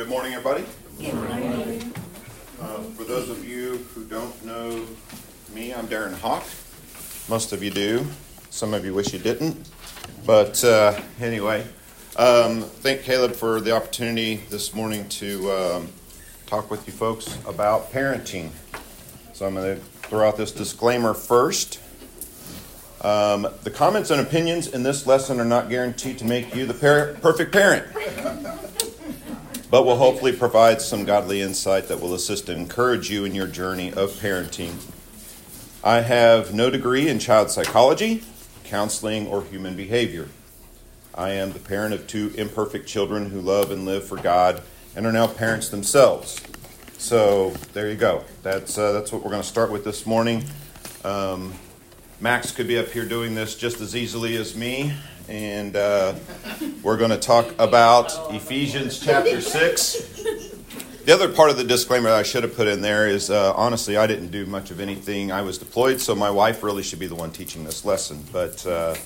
Good morning, everybody. Good morning. Uh, for those of you who don't know me, I'm Darren Hawk. Most of you do. Some of you wish you didn't. But uh, anyway, um, thank Caleb for the opportunity this morning to um, talk with you folks about parenting. So I'm going to throw out this disclaimer first. Um, the comments and opinions in this lesson are not guaranteed to make you the perfect parent but will hopefully provide some godly insight that will assist and encourage you in your journey of parenting. I have no degree in child psychology, counseling, or human behavior. I am the parent of two imperfect children who love and live for God and are now parents themselves. So there you go. That's uh, that's what we're going to start with this morning. Um, Max could be up here doing this just as easily as me, and uh, we're going to talk about Ephesians chapter 6. The other part of the disclaimer I should have put in there is uh, honestly, I didn't do much of anything. I was deployed, so my wife really should be the one teaching this lesson. But uh,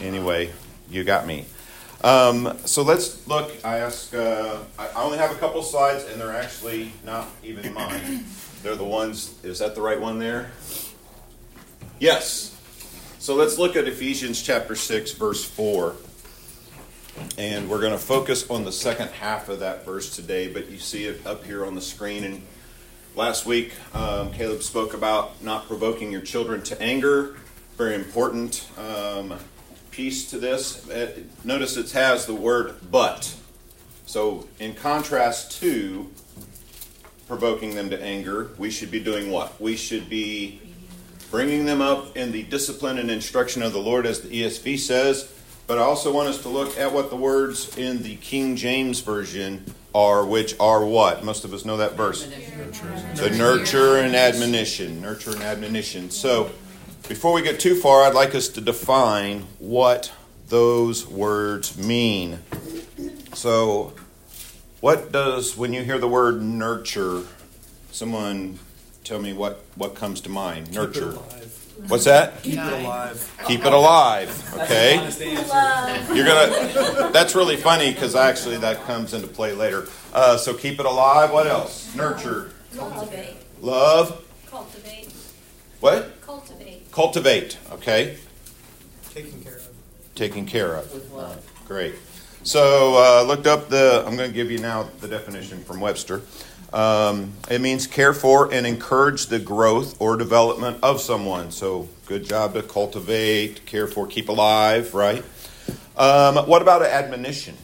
anyway, you got me. Um, so let's look. I ask. Uh, I only have a couple slides, and they're actually not even mine. They're the ones. Is that the right one there? Yes. So let's look at Ephesians chapter 6, verse 4. And we're going to focus on the second half of that verse today, but you see it up here on the screen. And last week, um, Caleb spoke about not provoking your children to anger. Very important um, piece to this. Uh, notice it has the word but. So, in contrast to provoking them to anger, we should be doing what? We should be bringing them up in the discipline and instruction of the Lord, as the ESV says. But I also want us to look at what the words in the King James Version are, which are what? Most of us know that verse. The nurture and admonition. Nurture and admonition. So, before we get too far, I'd like us to define what those words mean. So, what does, when you hear the word nurture, someone tell me what, what comes to mind. Keep Nurture. It alive. What's that? Keep it alive. Keep it alive. Okay. Honest answer. You're gonna. That's really funny because actually that comes into play later. Uh, so keep it alive. What else? Nurture. Cultivate. Love. Cultivate. What? Cultivate. Cultivate. Okay. Taking care of. Taken care of. Great. So uh, looked up the. I'm going to give you now the definition from Webster. Um, it means care for and encourage the growth or development of someone. So, good job to cultivate, care for, keep alive, right? Um, what about an admonition?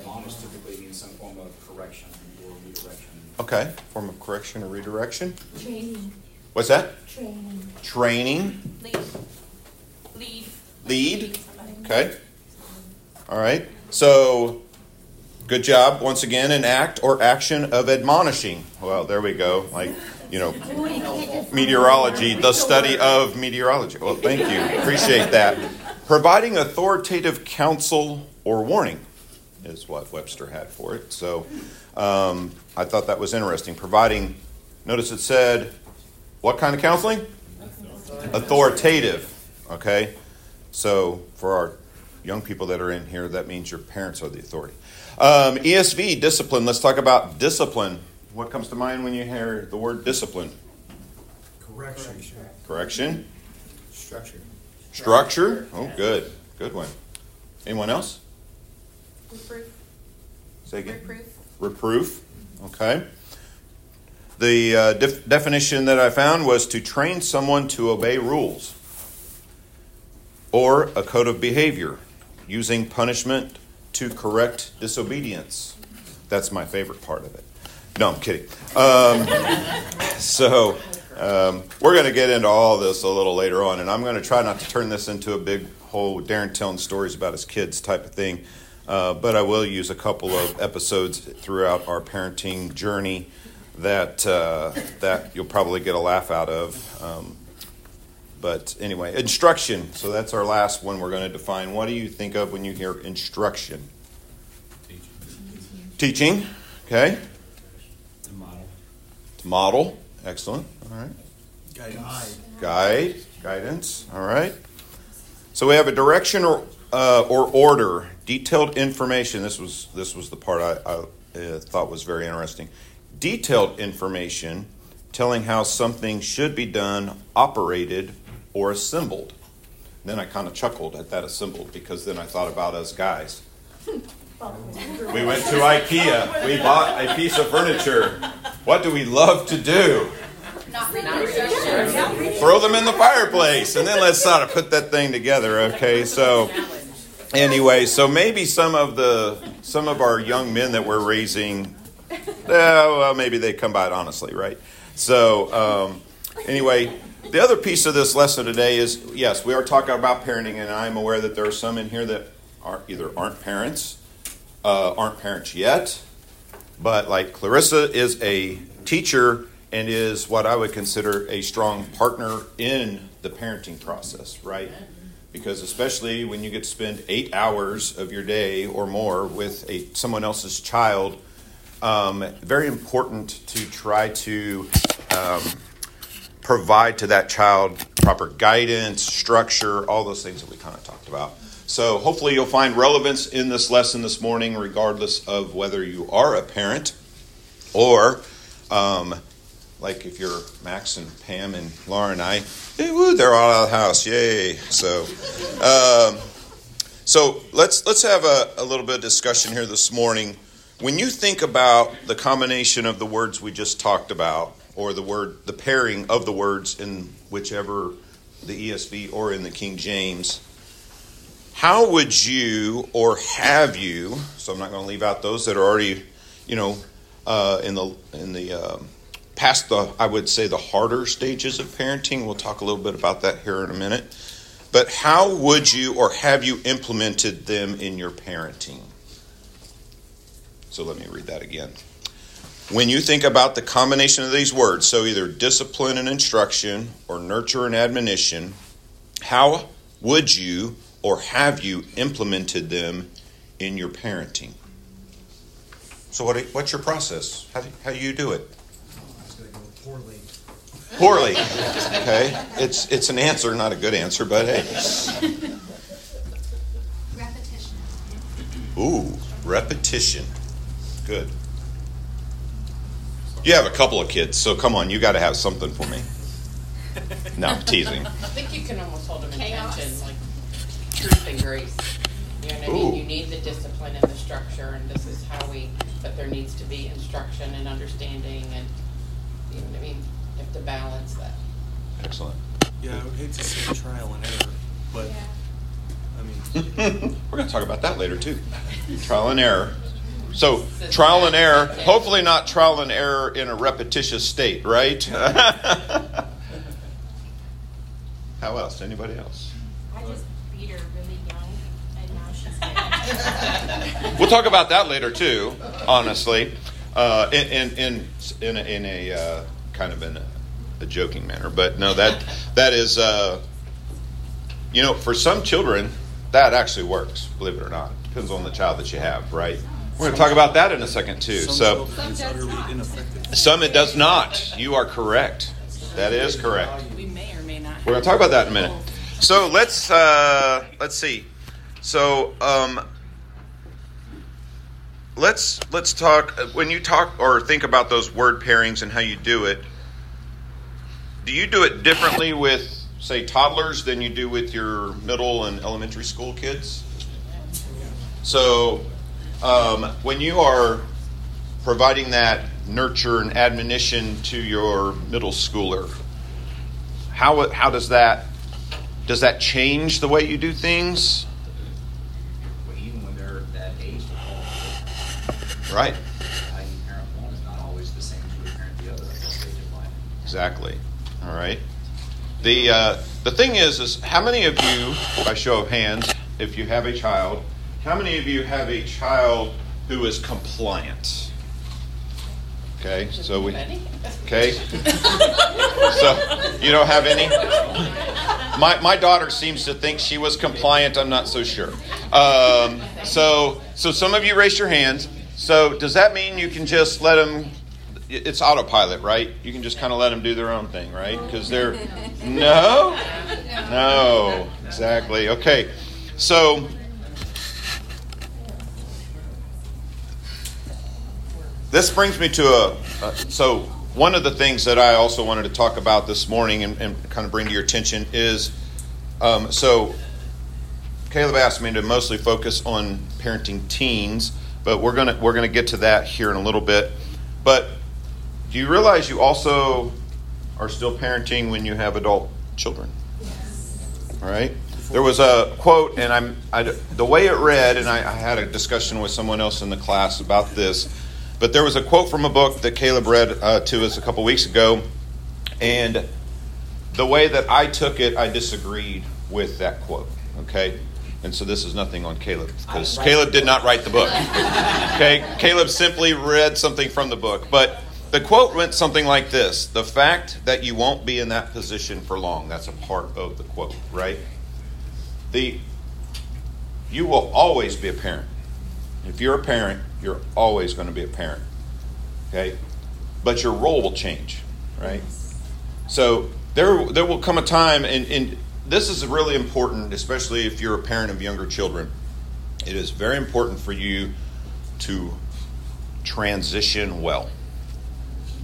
Admonish typically means some form of correction or redirection. Okay, form of correction or redirection. Training. What's that? Training. Training, Lead. Lead. lead. Okay. All right. So, good job once again. An act or action of admonishing. Well, there we go. Like you know, meteorology, the study of meteorology. Well, thank you. Appreciate that. Providing authoritative counsel or warning is what Webster had for it. So um, I thought that was interesting. Providing, notice it said, what kind of counseling? Authoritative. Okay? So for our young people that are in here, that means your parents are the authority. Um, ESV, discipline. Let's talk about discipline. What comes to mind when you hear the word discipline? Correction. Correction. Structure. Structure. Oh, good. Good one. Anyone else? Reproof. Say again. Reproof. Reproof. Okay. The uh, def- definition that I found was to train someone to obey rules or a code of behavior using punishment to correct disobedience. That's my favorite part of it. No, I'm kidding. Um, so, um, we're going to get into all this a little later on, and I'm going to try not to turn this into a big whole Darren telling stories about his kids type of thing. Uh, but I will use a couple of episodes throughout our parenting journey that uh, that you'll probably get a laugh out of. Um, but anyway, instruction. So that's our last one. We're going to define. What do you think of when you hear instruction? Teaching. Teaching. Okay. The model. To model. Excellent. All right. Guidance. Guide. Guidance. All right. So we have a direction or uh, or order, detailed information. This was this was the part I, I uh, thought was very interesting. Detailed information telling how something should be done, operated, or assembled. Then I kind of chuckled at that assembled because then I thought about us guys. We went to IKEA. We bought a piece of furniture. What do we love to do? Throw them in the fireplace and then let's sort of put that thing together, okay? So anyway, so maybe some of the some of our young men that we're raising yeah, well, maybe they come by it honestly, right? So, um, anyway, the other piece of this lesson today is yes, we are talking about parenting, and I'm aware that there are some in here that are either aren't parents, uh, aren't parents yet, but like Clarissa is a teacher and is what I would consider a strong partner in the parenting process, right? Because especially when you get to spend eight hours of your day or more with a someone else's child um, very important to try to um, provide to that child proper guidance, structure, all those things that we kind of talked about. So, hopefully, you'll find relevance in this lesson this morning, regardless of whether you are a parent or, um, like if you're Max and Pam and Laura and I, hey, woo, they're all out of the house, yay! So, um, so let's let's have a, a little bit of discussion here this morning when you think about the combination of the words we just talked about, or the word, the pairing of the words in whichever the ESV or in the King James, how would you or have you? So I'm not going to leave out those that are already, you know, uh, in the in the uh, past the I would say the harder stages of parenting. We'll talk a little bit about that here in a minute. But how would you or have you implemented them in your parenting? So let me read that again. When you think about the combination of these words, so either discipline and instruction or nurture and admonition, how would you or have you implemented them in your parenting? So, what, what's your process? How do, how do you do it? I going to go poorly. Poorly. Okay. It's, it's an answer, not a good answer, but hey. Repetition. Ooh, repetition. Good. You have a couple of kids, so come on, you got to have something for me. No, I'm teasing. I think you can almost hold them in Chaos. tension, like truth and grace. You know what I mean? Ooh. You need the discipline and the structure, and this is how we, but there needs to be instruction and understanding, and, you know what I mean? You have to balance that. Excellent. Yeah, I would hate to say trial and error, but I mean, We're going to talk about that later too. Trial and error. So, trial and error, hopefully not trial and error in a repetitious state, right? How else? Anybody else? I just beat her really young, and now she's. We'll talk about that later too, honestly, uh, in, in, in, in a, in a uh, kind of in a, a joking manner. But no, that, that is, uh, you know, for some children, that actually works, believe it or not. Depends on the child that you have, right? We're going to talk about that in a second too. some So, children it's utterly ineffective. some it does not. You are correct. That is correct. We may or may not. We're going to talk about that in a minute. So let's uh, let's see. So um, let's let's talk when you talk or think about those word pairings and how you do it. Do you do it differently with say toddlers than you do with your middle and elementary school kids? So um, when you are providing that nurture and admonition to your middle schooler, how how does that does that change the way you do things? But even when they're that age, Right. how you parent one is not always the same as you parent the other at that stage of life. Exactly. All right. The uh, the thing is, is how many of you, by show of hands, if you have a child, how many of you have a child who is compliant? Okay, so we. Okay. So you don't have any. My my daughter seems to think she was compliant. I'm not so sure. Um, so so some of you raise your hands. So does that mean you can just let them? It's autopilot, right? You can just kind of let them do their own thing, right? Because they're no, no, exactly. Okay, so this brings me to a, uh, so one of the things that I also wanted to talk about this morning and, and kind of bring to your attention is um, so Caleb asked me to mostly focus on parenting teens, but we're gonna we're gonna get to that here in a little bit. But do you realize you also are still parenting when you have adult children? All right. There was a quote, and I'm I, the way it read, and I, I had a discussion with someone else in the class about this. But there was a quote from a book that Caleb read uh, to us a couple weeks ago, and the way that I took it, I disagreed with that quote. Okay, and so this is nothing on Caleb because Caleb did not write the book. Okay, Caleb simply read something from the book, but the quote went something like this: "The fact that you won't be in that position for long. That's a part of the quote, right? The you will always be a parent. If you're a parent, you're always going to be a parent. Okay? But your role will change, right? So there, there will come a time, and, and this is really important, especially if you're a parent of younger children. It is very important for you to transition well.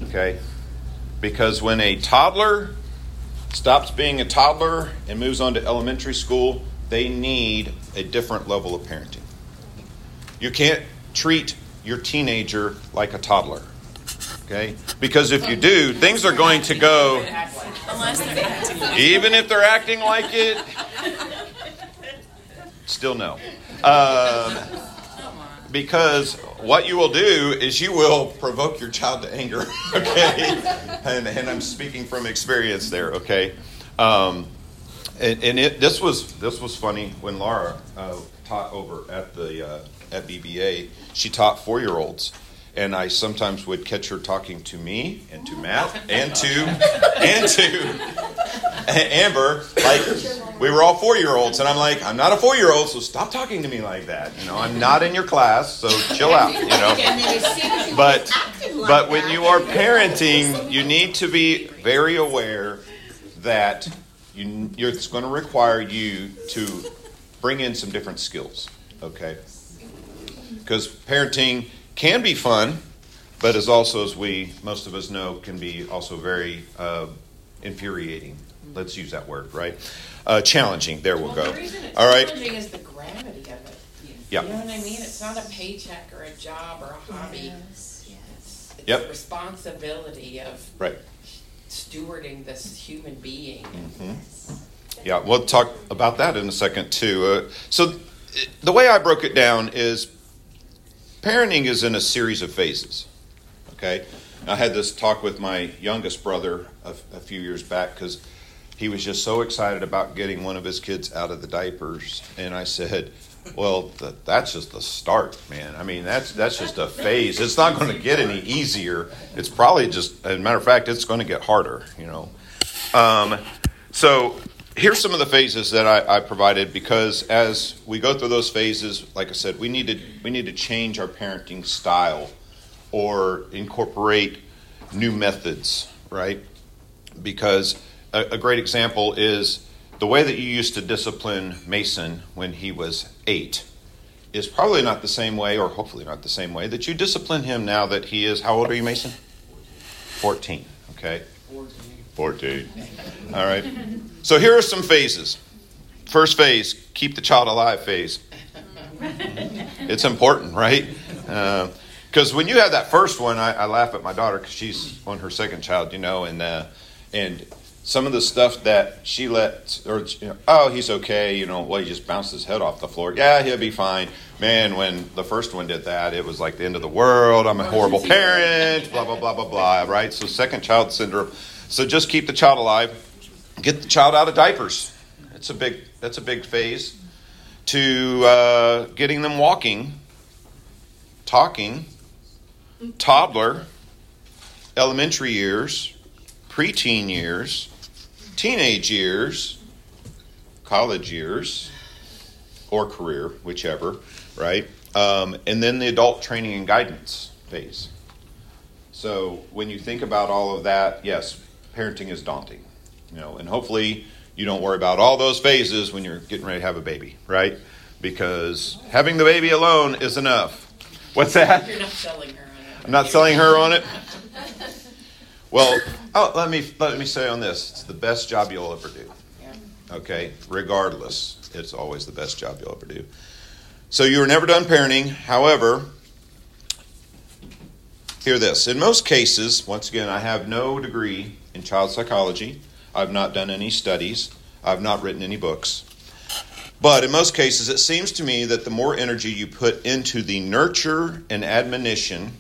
Okay? Because when a toddler stops being a toddler and moves on to elementary school, they need a different level of parenting. You can't treat your teenager like a toddler. Okay? Because if you do, things are going to go, even if they're acting like it, still no. Um, because what you will do is you will provoke your child to anger. Okay? And, and I'm speaking from experience there, okay? Um, and and it, this was this was funny when Laura uh, taught over at the uh, at BBA. She taught four year olds, and I sometimes would catch her talking to me and to Matt and to and to Amber. Like we were all four year olds, and I'm like, I'm not a four year old, so stop talking to me like that. You know, I'm not in your class, so chill out. You know, but but when you are parenting, you need to be very aware that you, you're, it's going to require you to bring in some different skills, okay? Because parenting can be fun, but is also, as we most of us know, can be also very uh, infuriating. Let's use that word, right? Uh, challenging. There we'll Well, go. the reason it's All right. challenging is the gravity of it. Yeah. You know what I mean? It's not a paycheck or a job or a hobby. It's, it's Yep. the responsibility of Right. stewarding this human being. Yeah, we'll talk about that in a second too. Uh, so, the way I broke it down is parenting is in a series of phases. Okay, I had this talk with my youngest brother a, a few years back because he was just so excited about getting one of his kids out of the diapers, and I said, "Well, th- that's just the start, man. I mean, that's that's just a phase. It's not going to get any easier. It's probably just, as a matter of fact, it's going to get harder. You know." Um, so here's some of the phases that I, I provided because as we go through those phases, like I said, we need to we need to change our parenting style or incorporate new methods, right? Because a, a great example is the way that you used to discipline Mason when he was eight is probably not the same way, or hopefully not the same way, that you discipline him now that he is. How old are you, Mason? 14. Okay. 14. All right. So here are some phases. First phase, keep the child alive phase. It's important, right? Because when you have that first one, I, I laugh at my daughter because she's on her second child, you know, and uh, and some of the stuff that she let, or you know, oh, he's okay, you know, well, he just bounced his head off the floor. Yeah, he'll be fine. Man, when the first one did that, it was like the end of the world. I'm a horrible parent. Blah blah blah blah blah. Right. So second child syndrome. So just keep the child alive. Get the child out of diapers. It's a big. That's a big phase. To uh, getting them walking, talking, toddler, elementary years, preteen years, teenage years, college years, or career, whichever, right? Um, and then the adult training and guidance phase. So when you think about all of that, yes, parenting is daunting, you know, and hopefully you don't worry about all those phases when you're getting ready to have a baby, right? Because having the baby alone is enough. What's that? You're not selling her on I'm not selling her on it. Well, oh, let me let me say on this: it's the best job you'll ever do. Okay, regardless, it's always the best job you'll ever do. So you were never done parenting. However, hear this: in most cases, once again, I have no degree in child psychology. I've not done any studies. I've not written any books. But in most cases, it seems to me that the more energy you put into the nurture and admonition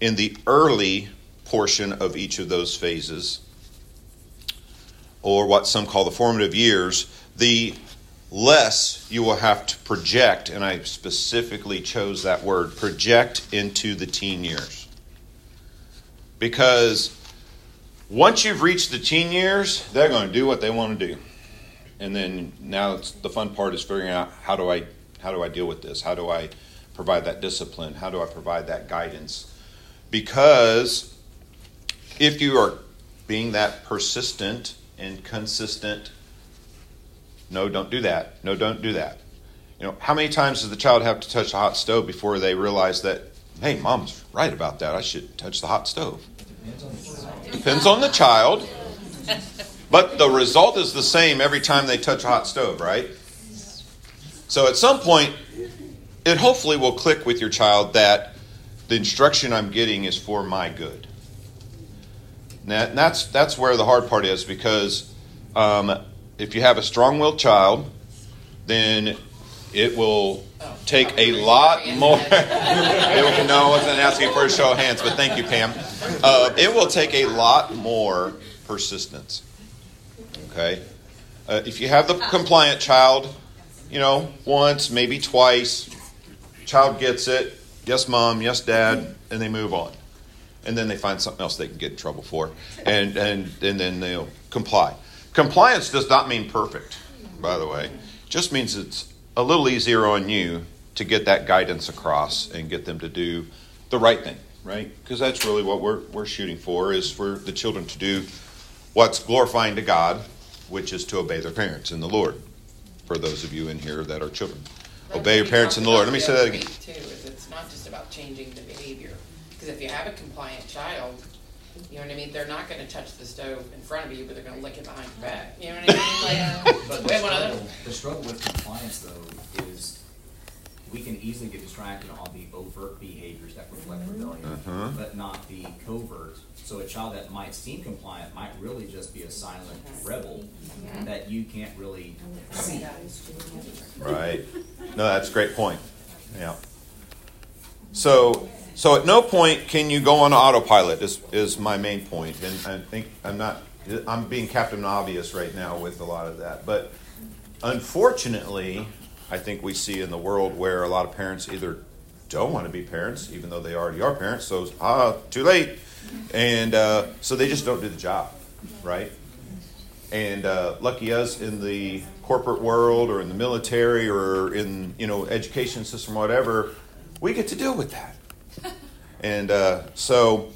in the early portion of each of those phases, or what some call the formative years, the less you will have to project, and I specifically chose that word project into the teen years. Because once you've reached the teen years, they're going to do what they want to do and then now the fun part is figuring out how do I how do I deal with this? How do I provide that discipline? How do I provide that guidance? Because if you are being that persistent and consistent, no, don't do that. No, don't do that. You know, how many times does the child have to touch a hot stove before they realize that, hey, mom's right about that. I should touch the hot stove? Depends on the child. But the result is the same every time they touch a hot stove, right? So at some point, it hopefully will click with your child that the instruction I'm getting is for my good. And that's that's where the hard part is because um, if you have a strong-willed child, then it will take a lot more. it no, I wasn't asking for a show of hands, but thank you, Pam. Uh, it will take a lot more persistence. Okay? Uh, if you have the compliant child, you know, once, maybe twice, child gets it, yes, mom, yes, dad, and they move on. And then they find something else they can get in trouble for, and, and, and then they'll comply. Compliance does not mean perfect, by the way. Just means it's a little easier on you to get that guidance across and get them to do the right thing, right? Because that's really what we're, we're shooting for is for the children to do what's glorifying to God which is to obey their parents in the Lord. For those of you in here that are children, obey your parents in the Lord. Let me say that again. Too, is it's not just about changing the behavior. Because if you have a compliant child, you know what I mean? They're not going to touch the stove in front of you, but they're going to lick it behind your back. You know what I mean? Like, But we the have one other- struggle, the struggle with compliance though is we can easily get distracted on the overt behaviors that reflect rebellion, Uh-huh. but not the covert. So a child that might seem compliant might really just be a silent rebel that you can't really see. Right. No, that's a great point. Yeah. So, so at no point can you go on autopilot. Is is my main point, and I think I'm not. I'm being Captain Obvious right now with a lot of that, but unfortunately, I think we see in the world where a lot of parents either don't want to be parents, even though they already are parents. So ah, too late, and uh, so they just don't do the job, right? And uh, lucky us in the corporate world or in the military or in you know education system, whatever, we get to deal with that. And uh, so,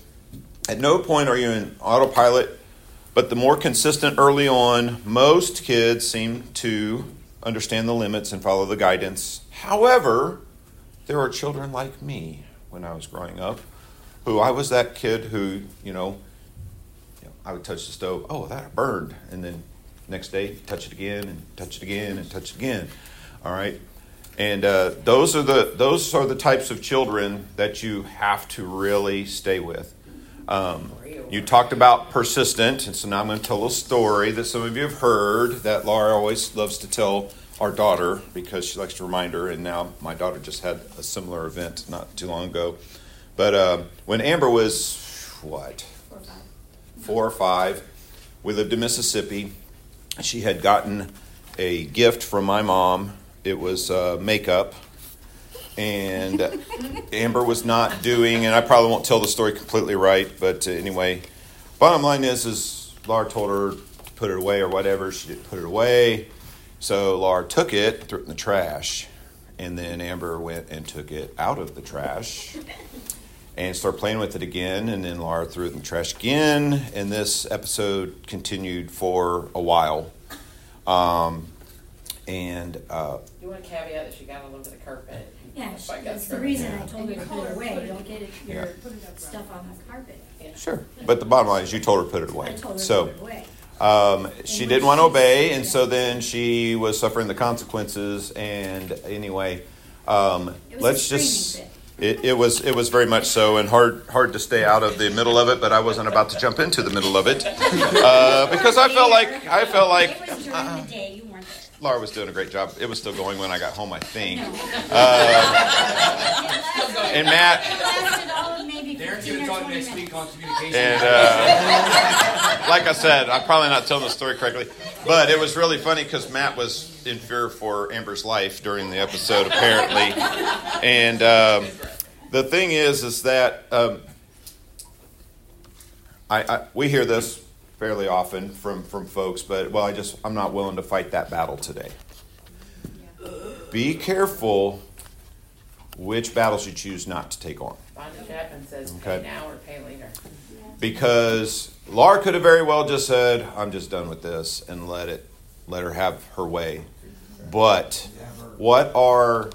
at no point are you in autopilot, but the more consistent early on, most kids seem to understand the limits and follow the guidance. However, there are children like me when I was growing up, who I was that kid who you know you know, I would touch the stove. Oh, that burned, and then next day touch it again and touch it again and touch it again. All right, and uh, those are the those are the types of children that you have to really stay with. Um, you talked about persistent, and so now I'm going to tell a story that some of you have heard that Laura always loves to tell our daughter because she likes to remind her. And now my daughter just had a similar event not too long ago. But uh, when Amber was what four or five, we lived in Mississippi. She had gotten a gift from my mom. It was uh, makeup and Amber was not doing, and I probably won't tell the story completely right, but uh, anyway, bottom line is, is Laura told her to put it away or whatever. She didn't put it away, so Laura took it, threw it in the trash, and then Amber went and took it out of the trash and started playing with it again, and then Laura threw it in the trash again, and this episode continued for a while. Um, and uh, You want to caveat that she got a little bit of carpet. Yeah, That's why I got that's the her. reason I told her to put it away, don't get it, your Yeah. stuff on the carpet. sure. But the bottom line is, you told her to put it I away. told her to So. put it away. Um, she didn't want to obey, and so then she was suffering the consequences. And anyway, um, It was a let's just. It, it was it was very much so, and hard hard to stay out of the middle of it. But I wasn't about to jump into the middle of it uh, because I felt like I felt like It was during the day, you weren't there. Laura was doing a great job. It was still going when I got home, I think. Uh, and Matt It lasted all of maybe gonna talk next week on communication. And uh, like I said, I'm probably not telling the story correctly, but it was really funny because Matt was in fear for Amber's life during the episode, apparently. And um, the thing is, is that um, I, I we hear this fairly often from from folks, but well, I just I'm not willing to fight that battle today. Be careful which battles you choose not to take on. Bonnie Chapman says Okay. pay now or pay later. because Laura could have very well just said, "I'm just done with this," and let it, let her have her way. But what are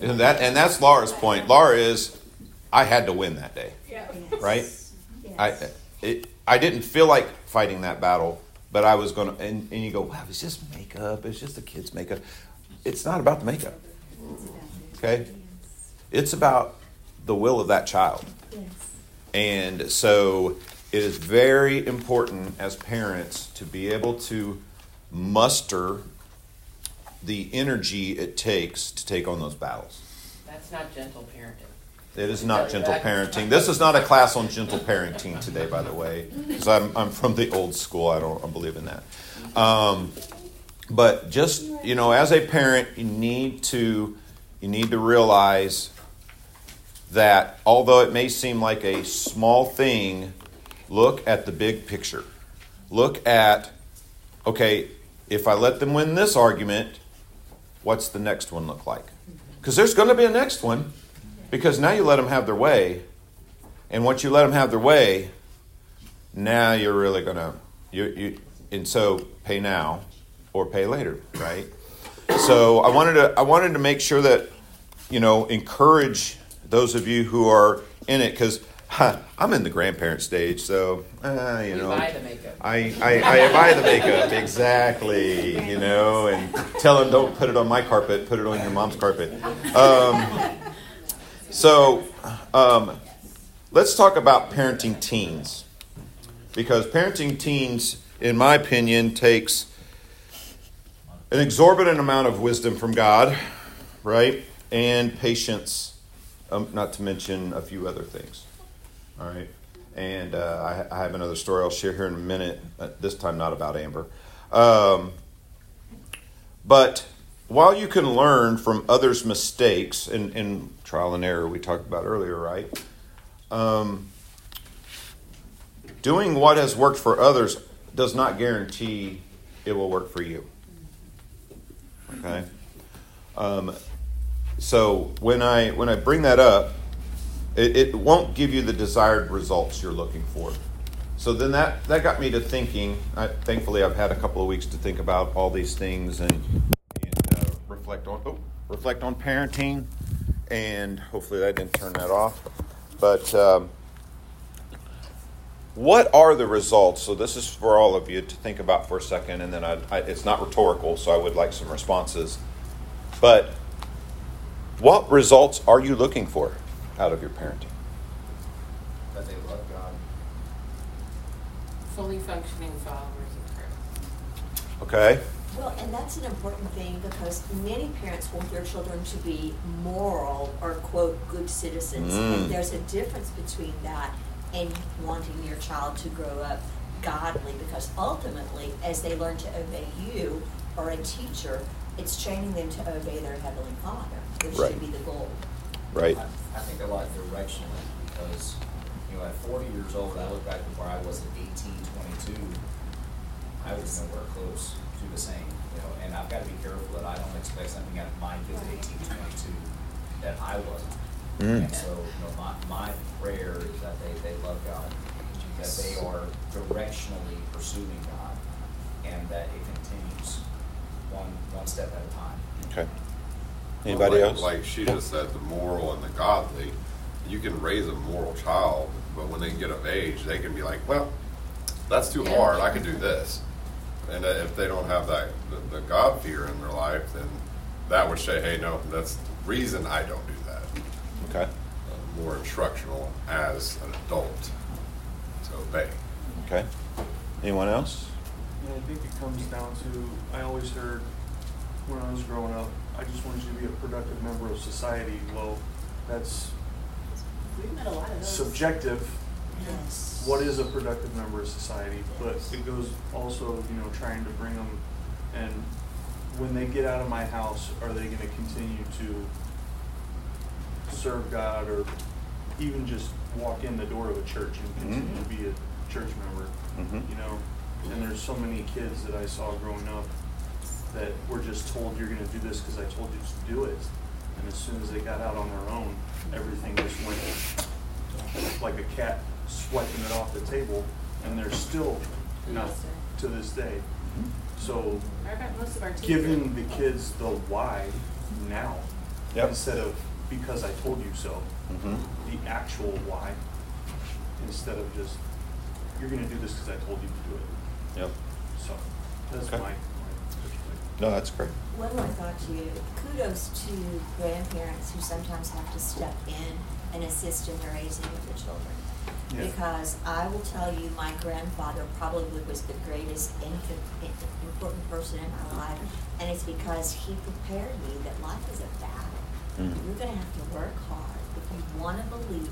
and that and that's Laura's point. Laura is, I had to win that day, right? I it, I didn't feel like fighting that battle, but I was going to. And, and you go, wow, it's just makeup. It's just the kids' makeup. It's not about the makeup. Okay, it's about the will of that child. And so it is very important as parents to be able to muster the energy it takes to take on those battles. That's not gentle parenting. It is not gentle parenting. This is not a class on gentle parenting today, by the way, because I'm, I'm from the old school. I don't I believe in that. Um, but just you know, as a parent, you need to you need to realize that although it may seem like a small thing, look at the big picture. Look at okay, if I let them win this argument, what's the next one look like? Because there's going to be a next one. Because now you let them have their way, and once you let them have their way, now you're really gonna you you and so pay now or pay later, right? So I wanted to I wanted to make sure that you know encourage those of you who are in it because I'm in the grandparent stage, so uh, you We know buy the makeup. I, I, I buy the makeup exactly, you know, and tell them don't put it on my carpet, put it on your mom's carpet. Um, so, um, let's talk about parenting teens. Because parenting teens, in my opinion, takes an exorbitant amount of wisdom from God, right? And patience, um, not to mention a few other things. All right. And uh, I, I have another story I'll share here in a minute, this time not about Amber. Um, but while you can learn from others' mistakes and, and trial and error we talked about earlier, right? Um, doing what has worked for others does not guarantee it will work for you. Okay. Um, so when I when I bring that up, it, it won't give you the desired results you're looking for. So then that that got me to thinking. I, thankfully, I've had a couple of weeks to think about all these things and, reflect on oh, reflect on parenting, and hopefully I didn't turn that off. But um, what are the results? So this is for all of you to think about for a second, and then I, I, it's not rhetorical, so I would like some responses. But what results are you looking for out of your parenting? That they love God. Fully functioning followers of Christ. Okay. Well, and that's an important thing because many parents want their children to be moral or quote good citizens. Mm. And there's a difference between that and wanting your child to grow up godly because ultimately as they learn to obey you or a teacher, it's training them to obey their heavenly father, which Right. should be the goal. Right. I, I think a lot directionally because, you know, at 40 years old, I look back to where I was at 18, 22. I was nowhere close to the same, you know, and I've got to be careful that I don't expect something out of my kids at 18, 22 that I wasn't. Mm. And so, you know, my, my prayer is that they, they love God, that they are directionally pursuing God, and that it continues. one, one step at a time. Okay. Anybody Like- else? Like she just said, the moral and the godly. You can raise a moral child, but when they get of age, they can be like, well, that's too Yeah. hard. I can do this. And uh, if they don't have that the, the God fear in their life, then that would say, hey, no, that's the reason I don't do that. Okay. Uh, more instructional as an adult to obey. Okay. Anyone else? Yeah, I think it comes down to, I always heard when I was growing up, I just wanted you to be a productive member of society. Well, that's We've met a lot of those. subjective. Yes. What is a productive member of society? But it goes also, you know, trying to bring them, and when they get out of my house, are they going to continue to serve God or even just walk in the door of a church and continue to be a church member? Mhm. You know, and there's so many kids that I saw growing up that were just told you're going to do this because I told you to do it, and as soon as they got out on their own, everything just went like a cat swiping it off the table, and they're still not to this day. So I bet most of our teachers. giving the kids the why now Yep. instead of because I told you so, Mm-hmm. the actual why instead of just you're going to do this because I told you to do it. Yep. So that's Okay. my, my perspective. No, that's great. One more thought to you. Kudos to grandparents who sometimes have to step in and assist in the raising of the children. Yeah. Because I will tell you, my grandfather probably was the greatest important person in my life. And it's because he prepared me that life is a battle. Mhm. You're gonna have to work hard if you wanna believe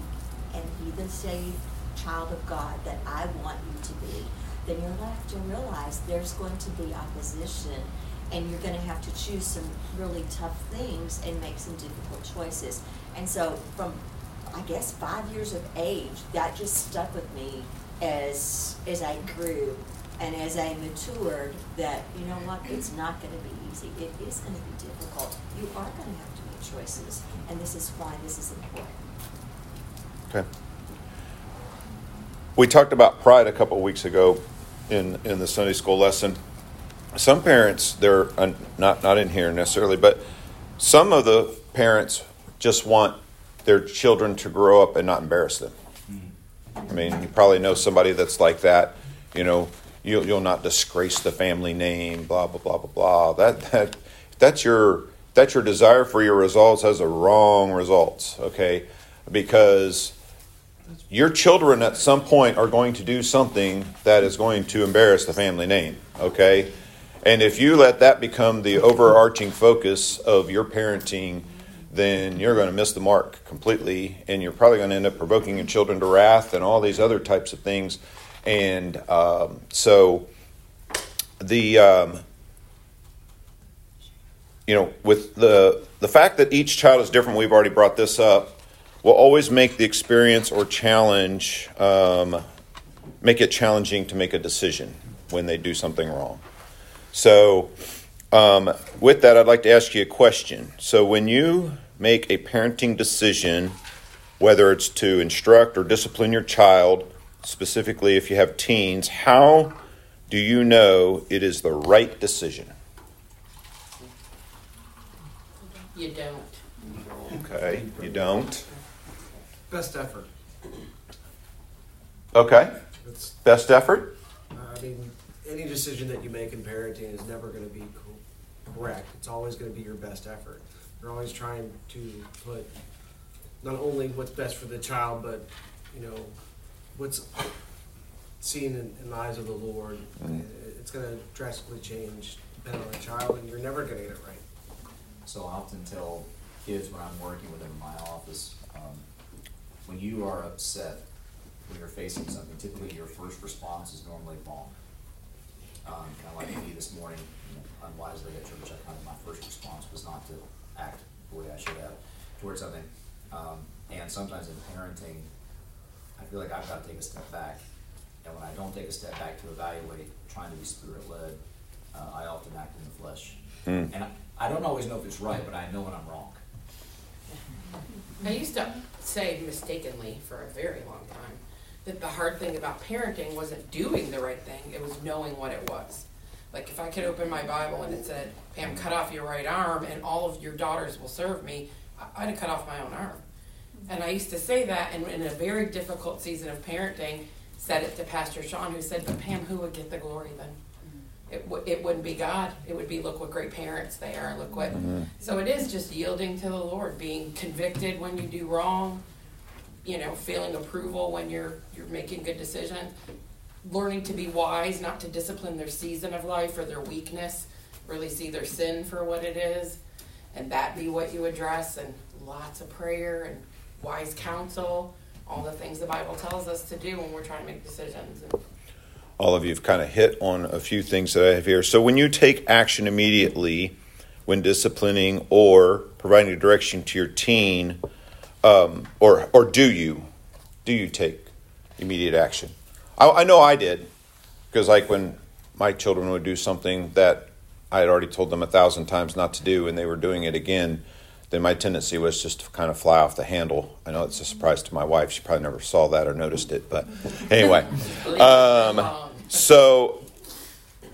and be the saved child of God that I want you to be. Then you're gonna have to realize there's going to be opposition and you're gonna have to choose some really tough things and make some difficult choices. And so from, I guess, five years of age, that just stuck with me as, as I grew and as I matured, that, you know what, it's not gonna be easy. It is gonna be difficult. You are gonna have to make choices, and this is why this is important. Okay. We talked about pride a couple weeks ago in, in the Sunday school lesson. Some parents, they're uh, not, not in here necessarily, but some of the parents just want their children to grow up and not embarrass them. Mm-hmm. I mean, you probably know somebody that's like that. You know, you'll, you'll not disgrace the family name, blah blah blah blah blah. That that that's your that's your desire for your results has a wrong results. Okay, because your children at some point are going to do something that is going to embarrass the family name. Okay, and if you let that become the overarching focus of your parenting then you're going to miss the mark completely, and you're probably going to end up provoking your children to wrath and all these other types of things. And um, so, the um, you know, with the the fact that each child is different, we've already brought this up. Will always make the experience or challenge um, make it challenging to make a decision when they do something wrong. So. Um, with that, I'd like to ask you a question. So, when you make a parenting decision, whether it's to instruct or discipline your child, specifically if you have teens, how do you know it is the right decision? You don't. Okay, you don't. Best effort. Okay, It's, best effort? I mean, any decision that you make in parenting is never going to be correct. It's always going to be your best effort. You're always trying to put not only what's best for the child, but you know what's seen in, in the eyes of the Lord. It's going to drastically change depending on the child, and you're never going to get it right. So I often tell kids when I'm working with them in my office, um, when you are upset, when you're facing something, typically your first response is normally wrong. Um, kind of like me this morning, you know, unwisely at church, I kind of, my first response was not to act the way I should have towards something. Um, and sometimes in parenting, I feel like I've got to take a step back. And when I don't take a step back to evaluate, trying to be spirit led, uh, I often act in the flesh. Mm. And I, I don't always know if it's right, but I know when I'm wrong. I used to say mistakenly for a very long time that the hard thing about parenting wasn't doing the right thing, it was knowing what it was. Like if I could open my Bible and it said, Pam, cut off your right arm and all of your daughters will serve me, I'd have cut off my own arm. And I used to say that and in a very difficult season of parenting, said it to Pastor Sean, who said, but Pam, who would get the glory then? It, w- it wouldn't be God. It would be, look what great parents they are. Look what. Mm-hmm. So it is just yielding to the Lord, being convicted when you do wrong, you know, feeling approval when you're you're making good decisions, learning to be wise, not to discipline their season of life or their weakness, really see their sin for what it is, and that be what you address, and lots of prayer and wise counsel, all the things the Bible tells us to do when we're trying to make decisions. All of you have kind of hit on a few things that I have here. So, when you take action immediately when disciplining or providing direction to your teen, um, or or do you do you take immediate action? I, I know I did because, like, when my children would do something that I had already told them a thousand times not to do, and they were doing it again, then my tendency was just to kind of fly off the handle. I know it's a surprise to my wife; she probably never saw that or noticed it, but anyway. Um, so,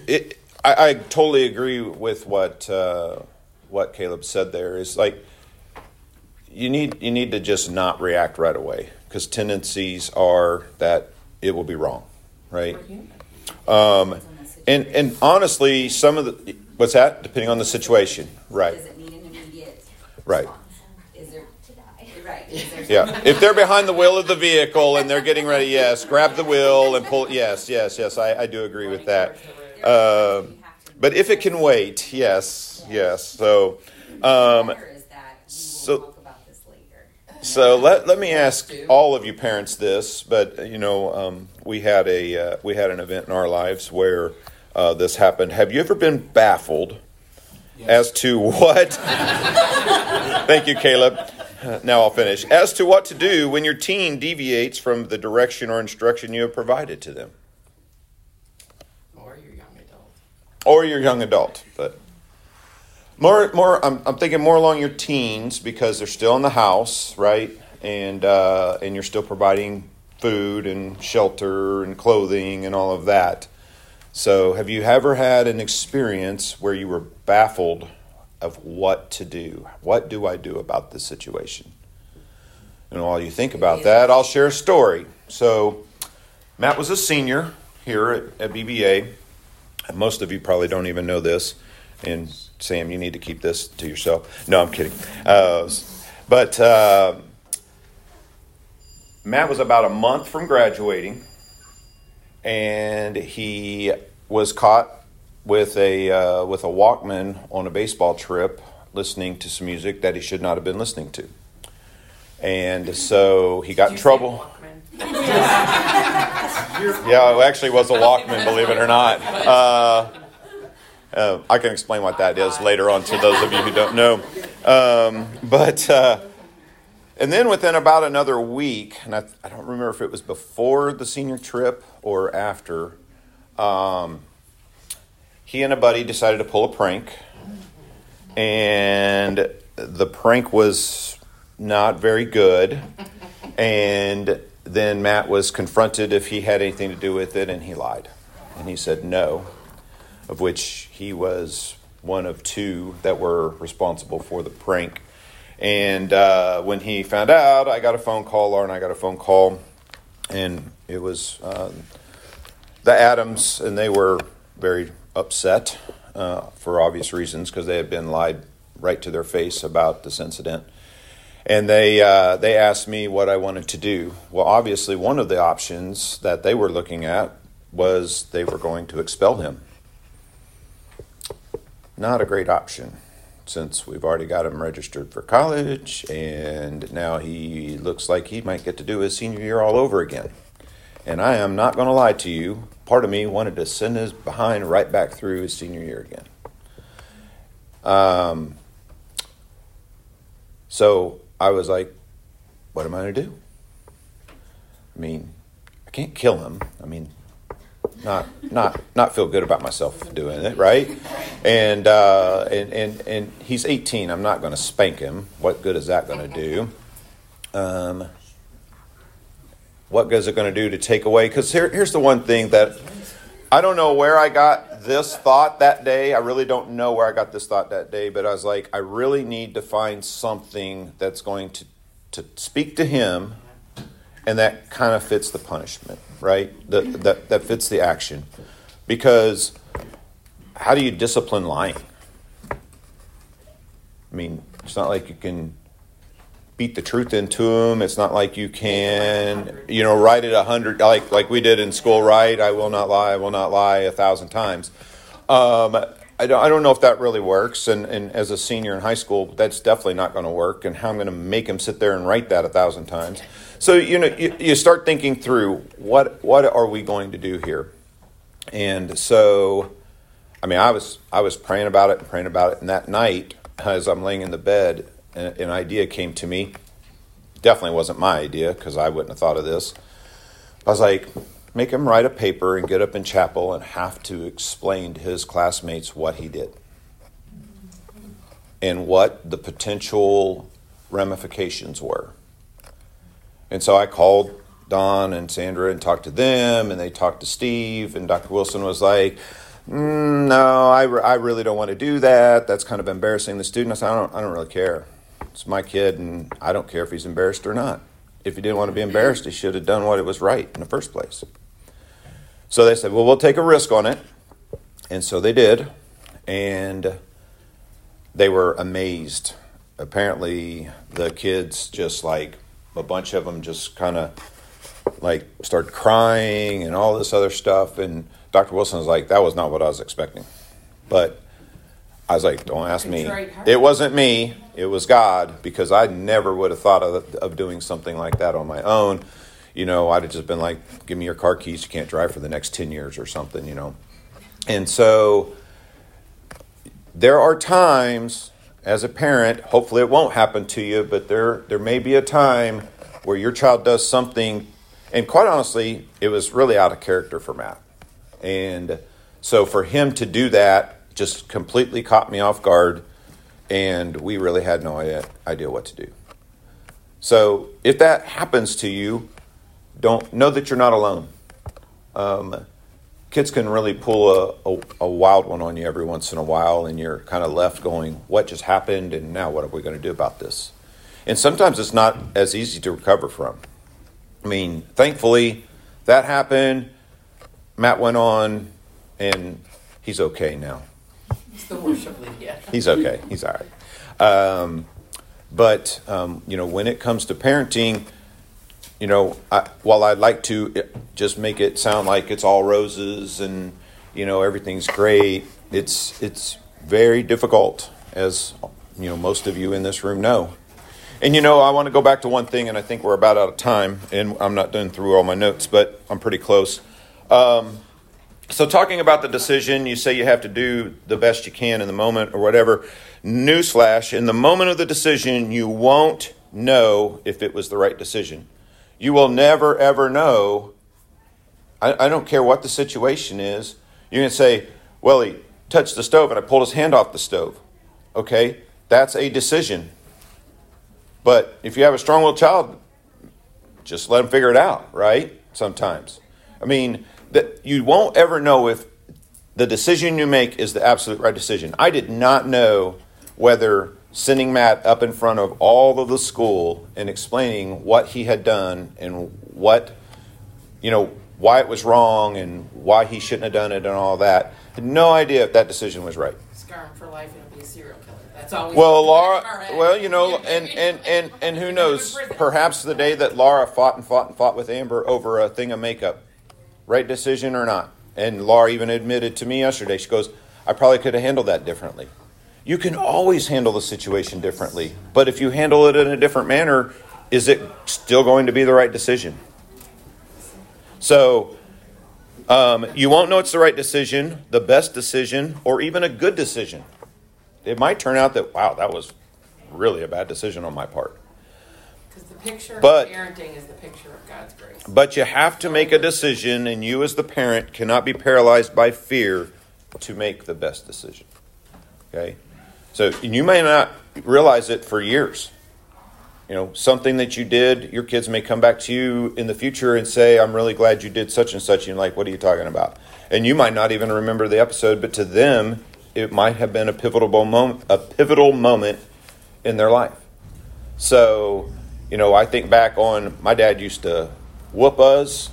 it, I, I totally agree with what uh, what Caleb said. There is like you need you need to just not react right away because tendencies are that it will be wrong, right? Um, and and honestly, some of the what's that depending on the situation, right? Does it need an immediate Right. Is there, right, is there? Yeah, if they're behind the wheel of the vehicle and they're getting ready, yes, grab the wheel and pull. Yes, yes, yes, I, I do agree with that. Um, but if it can wait, yes, yes. So, um, Better is that we will so- talk about this later. So let, let me ask all of you parents this. But you know, um, we had a uh, we had an event in our lives where uh, this happened. Have you ever been baffled as to what? Thank you, Caleb. Now I'll finish. As to what to do when your teen deviates from the direction or instruction you have provided to them, Or your young adult. or your young adult, but more, more. I'm, I'm thinking more along your teens because they're still in the house, right? And uh, and you're still providing food and shelter and clothing and all of that. So, have you ever had an experience where you were baffled of what to do? What do I do about this situation? And while you think about that, I'll share a story. So, Matt was a senior here at, at BBA. And most of you probably don't even know this. And Sam, you need to keep this to yourself. No, I'm kidding. Uh, but uh, Matt was about a month from graduating, and he was caught with a uh, with a Walkman on a baseball trip, listening to some music that he should not have been listening to. And so he got in trouble. Yeah, it actually was a Walkman, believe it or not. Uh, uh, I can explain what that is later on to those of you who don't know. Um, but, uh, and then within about another week, and I, I don't remember if it was before the senior trip or after, um, he and a buddy decided to pull a prank. And the prank was not very good. And then Matt was confronted if he had anything to do with it, and he lied. And he said no, of which he was one of two that were responsible for the prank. And uh, when he found out, I got a phone call, Laura and I got a phone call, and it was uh, the Adams, and they were very upset uh, for obvious reasons because they had been lied right to their face about this incident and they uh, they asked me what I wanted to do. Well, obviously, one of the options that they were looking at was they were going to expel him. Not a great option, since we've already got him registered for college, and now he looks like he might get to do his senior year all over again. And I am not going to lie to you. Part of me wanted to send his behind right back through his senior year again. Um, so I was like, what am I going to do? I mean, I can't kill him. I mean, not not not feel good about myself doing it, right? And uh, and and and he's 18. I'm not going to spank him. What good is that going to do? Um, what good is it going to do to take away? Because here, here's the one thing that I don't know where I got this thought that day. I really don't know where I got this thought that day, but I was like, I really need to find something that's going to, to speak to him and that kind of fits the punishment, right? That, that, that fits the action. Because how do you discipline lying? I mean, it's not like you can beat the truth into them. It's not like you can, you know, write it a hundred like like we did in school. Right? I will not lie. I will not lie a thousand times. Um, I don't, I don't know if that really works. And, and as a senior in high school, that's definitely not going to work. And how I'm going to make him sit there and write that a thousand times. So you know, you, you start thinking through what what are we going to do here. And so, I mean, I was I was praying about it and praying about it. And that night, as I'm laying in the bed, an, an idea came to me. Definitely wasn't my idea because I wouldn't have thought of this. I was like, make him write a paper and get up in chapel and have to explain to his classmates what he did and what the potential ramifications were. And so I called Don and Sandra and talked to them, and they talked to Steve, and Dr. Wilson was like, mm, "No, I, re- I really don't want to do that. That's kind of embarrassing the student." I said, "I don't, I don't really care. It's my kid, and I don't care if he's embarrassed or not. If he didn't want to be embarrassed, he should have done what it was right in the first place." So they said, "Well, we'll take a risk on it," and so they did, and they were amazed. Apparently, the kids just like a bunch of them just kind of like started crying and all this other stuff. And Dr. Wilson was like, that was not what I was expecting. But I was like, don't ask me. It wasn't me, it was God, because I never would have thought of, of doing something like that on my own. You know, I'd have just been like, give me your car keys, you can't drive for the next 10 years or something, you know. And so there are times as a parent, hopefully it won't happen to you, but there there may be a time where your child does something and quite honestly, it was really out of character for Matt. And so for him to do that just completely caught me off guard and we really had no idea, what to do. So if that happens to you, don't know that you're not alone. Um, kids can really pull a, a, a, wild one on you every once in a while, and you're kind of left going, What just happened? And now what are we going to do about this? And sometimes it's not as easy to recover from. I mean, thankfully, that happened. Matt went on, and he's okay now. He's the worship lead, yeah. He's okay. He's all right. Um, but, um, you know, when it comes to parenting, you know, I, while I'd like to just make it sound like it's all roses and you know everything's great, it's it's very difficult, as you know most of you in this room know. And you know, I want to go back to one thing, and I think we're about out of time, and I'm not done through all my notes, but I'm pretty close. Um, so, talking about the decision, you say you have to do the best you can in the moment or whatever. Newsflash: in the moment of the decision, you won't know if it was the right decision you will never, ever know. I, I don't care what the situation is. You can say, well, he touched the stove and I pulled his hand off the stove. Okay, that's a decision. But if you have a strong willed child, just let them figure it out, right? Sometimes. I mean, that you won't ever know if the decision you make is the absolute right decision. I did not know whether sending Matt up in front of all of the school and explaining what he had done and what, you know, why it was wrong and why he shouldn't have done it and all that. Had no idea if that decision was right. Scar him for life and be a serial killer. That's always well, Laura. Well, you know, and and and and who knows? Perhaps the day that Laura fought and fought and fought with Amber over a thing of makeup, right decision or not. And Laura even admitted to me yesterday. She goes, "I probably could have handled that differently." You can always handle the situation differently. But if you handle it in a different manner, is it still going to be the right decision? So, um, you won't know it's the right decision, the best decision, or even a good decision. It might turn out that, wow, that was really a bad decision on my part. Because the picture but, of parenting is the picture of God's grace. But you have to make a decision, and you, as the parent, cannot be paralyzed by fear to make the best decision. Okay? So you may not realize it for years. you know, something that you did, your kids may come back to you in the future and say, I'm really glad you did such and such. And you're like, what are you talking about? And you might not even remember the episode, but to them, it might have been a pivotal moment, a pivotal moment in their life. So, you know, I think back on my dad used to whoop us,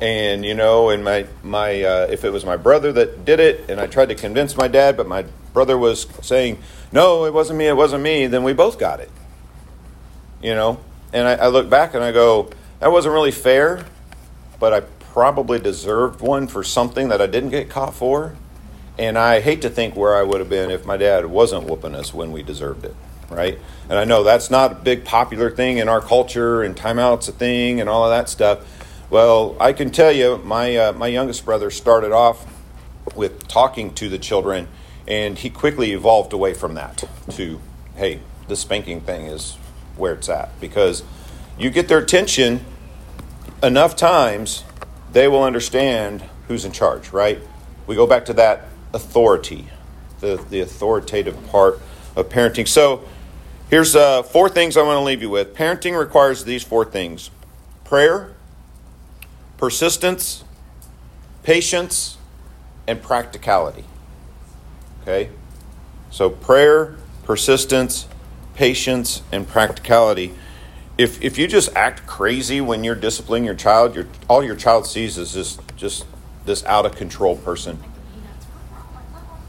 and you know, and my my uh, if it was my brother that did it, and I tried to convince my dad, but my brother was saying, "No, it wasn't me. It wasn't me." Then we both got it. You know, and I, I look back and I go, "That wasn't really fair," but I probably deserved one for something that I didn't get caught for. And I hate to think where I would have been if my dad wasn't whooping us when we deserved it, right? And I know that's not a big popular thing in our culture, and timeout's a thing, and all of that stuff. Well, I can tell you, my uh, my youngest brother started off with talking to the children, and he quickly evolved away from that to, hey, the spanking thing is where it's at because you get their attention enough times, they will understand who's in charge, right? We go back to that authority, the, the authoritative part of parenting. So here's uh, four things I want to leave you with. Parenting requires these four things prayer, persistence, patience, and practicality. Okay? So prayer, persistence, patience, and practicality. If, if you just act crazy when you're disciplining your child, your, all your child sees is just, just this out of control person.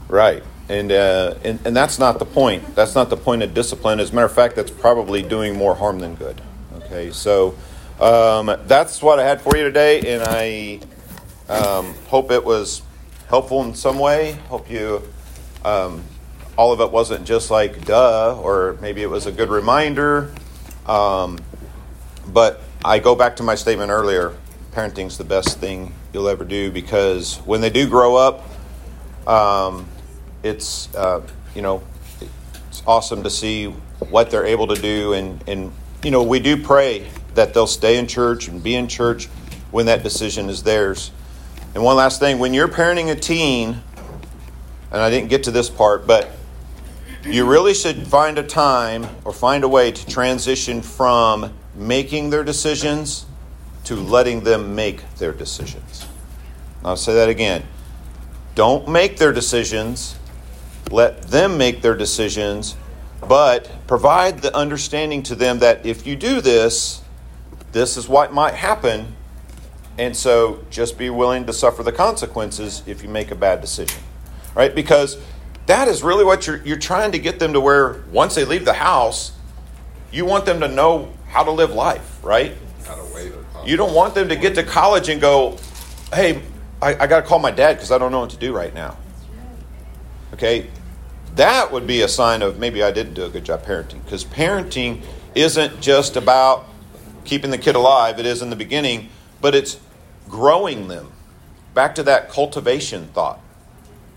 Right. And, uh, and, and that's not the point. That's not the point of discipline. As a matter of fact, that's probably doing more harm than good. Okay, so um, that's what I had for you today, and I um, hope it was helpful in some way. Hope you, um, all of it wasn't just like duh, or maybe it was a good reminder. Um, but I go back to my statement earlier parenting's the best thing you'll ever do because when they do grow up, um, it's uh, you know it's awesome to see what they're able to do and and you know we do pray that they'll stay in church and be in church when that decision is theirs and one last thing when you're parenting a teen and i didn't get to this part but you really should find a time or find a way to transition from making their decisions to letting them make their decisions i'll say that again don't make their decisions let them make their decisions, but provide the understanding to them that if you do this, this is what might happen. And so just be willing to suffer the consequences if you make a bad decision. Right? Because that is really what you're you're trying to get them to where once they leave the house, you want them to know how to live life, right? How to their You don't want them to get to college and go, hey, I, I got to call my dad because I don't know what to do right now. Okay? That would be a sign of maybe I didn't do a good job parenting because parenting isn't just about keeping the kid alive, it is in the beginning, but it's growing them. Back to that cultivation thought.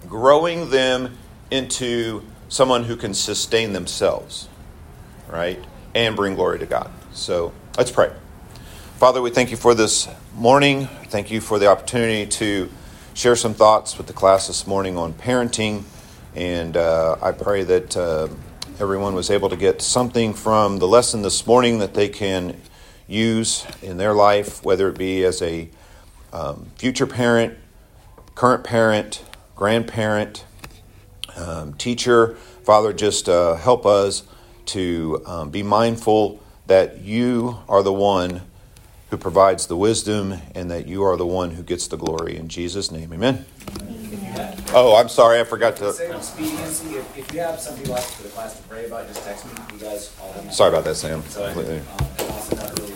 Growing them into someone who can sustain themselves, right? And bring glory to God. So let's pray. Father, we thank you for this morning. Thank you for the opportunity to share some thoughts with the class this morning on parenting. And uh, I pray that uh, everyone was able to get something from the lesson this morning that they can use in their life, whether it be as a um, future parent, current parent, grandparent, um, teacher. Father, just uh, help us to um, be mindful that you are the one who provides the wisdom and that you are the one who gets the glory. In Jesus' name, amen. Oh, I'm sorry, I forgot to. Same expediency, if, if you have something you'd like for the class to pray about, just text me, you guys all have Sorry about that, Sam. Completely. um,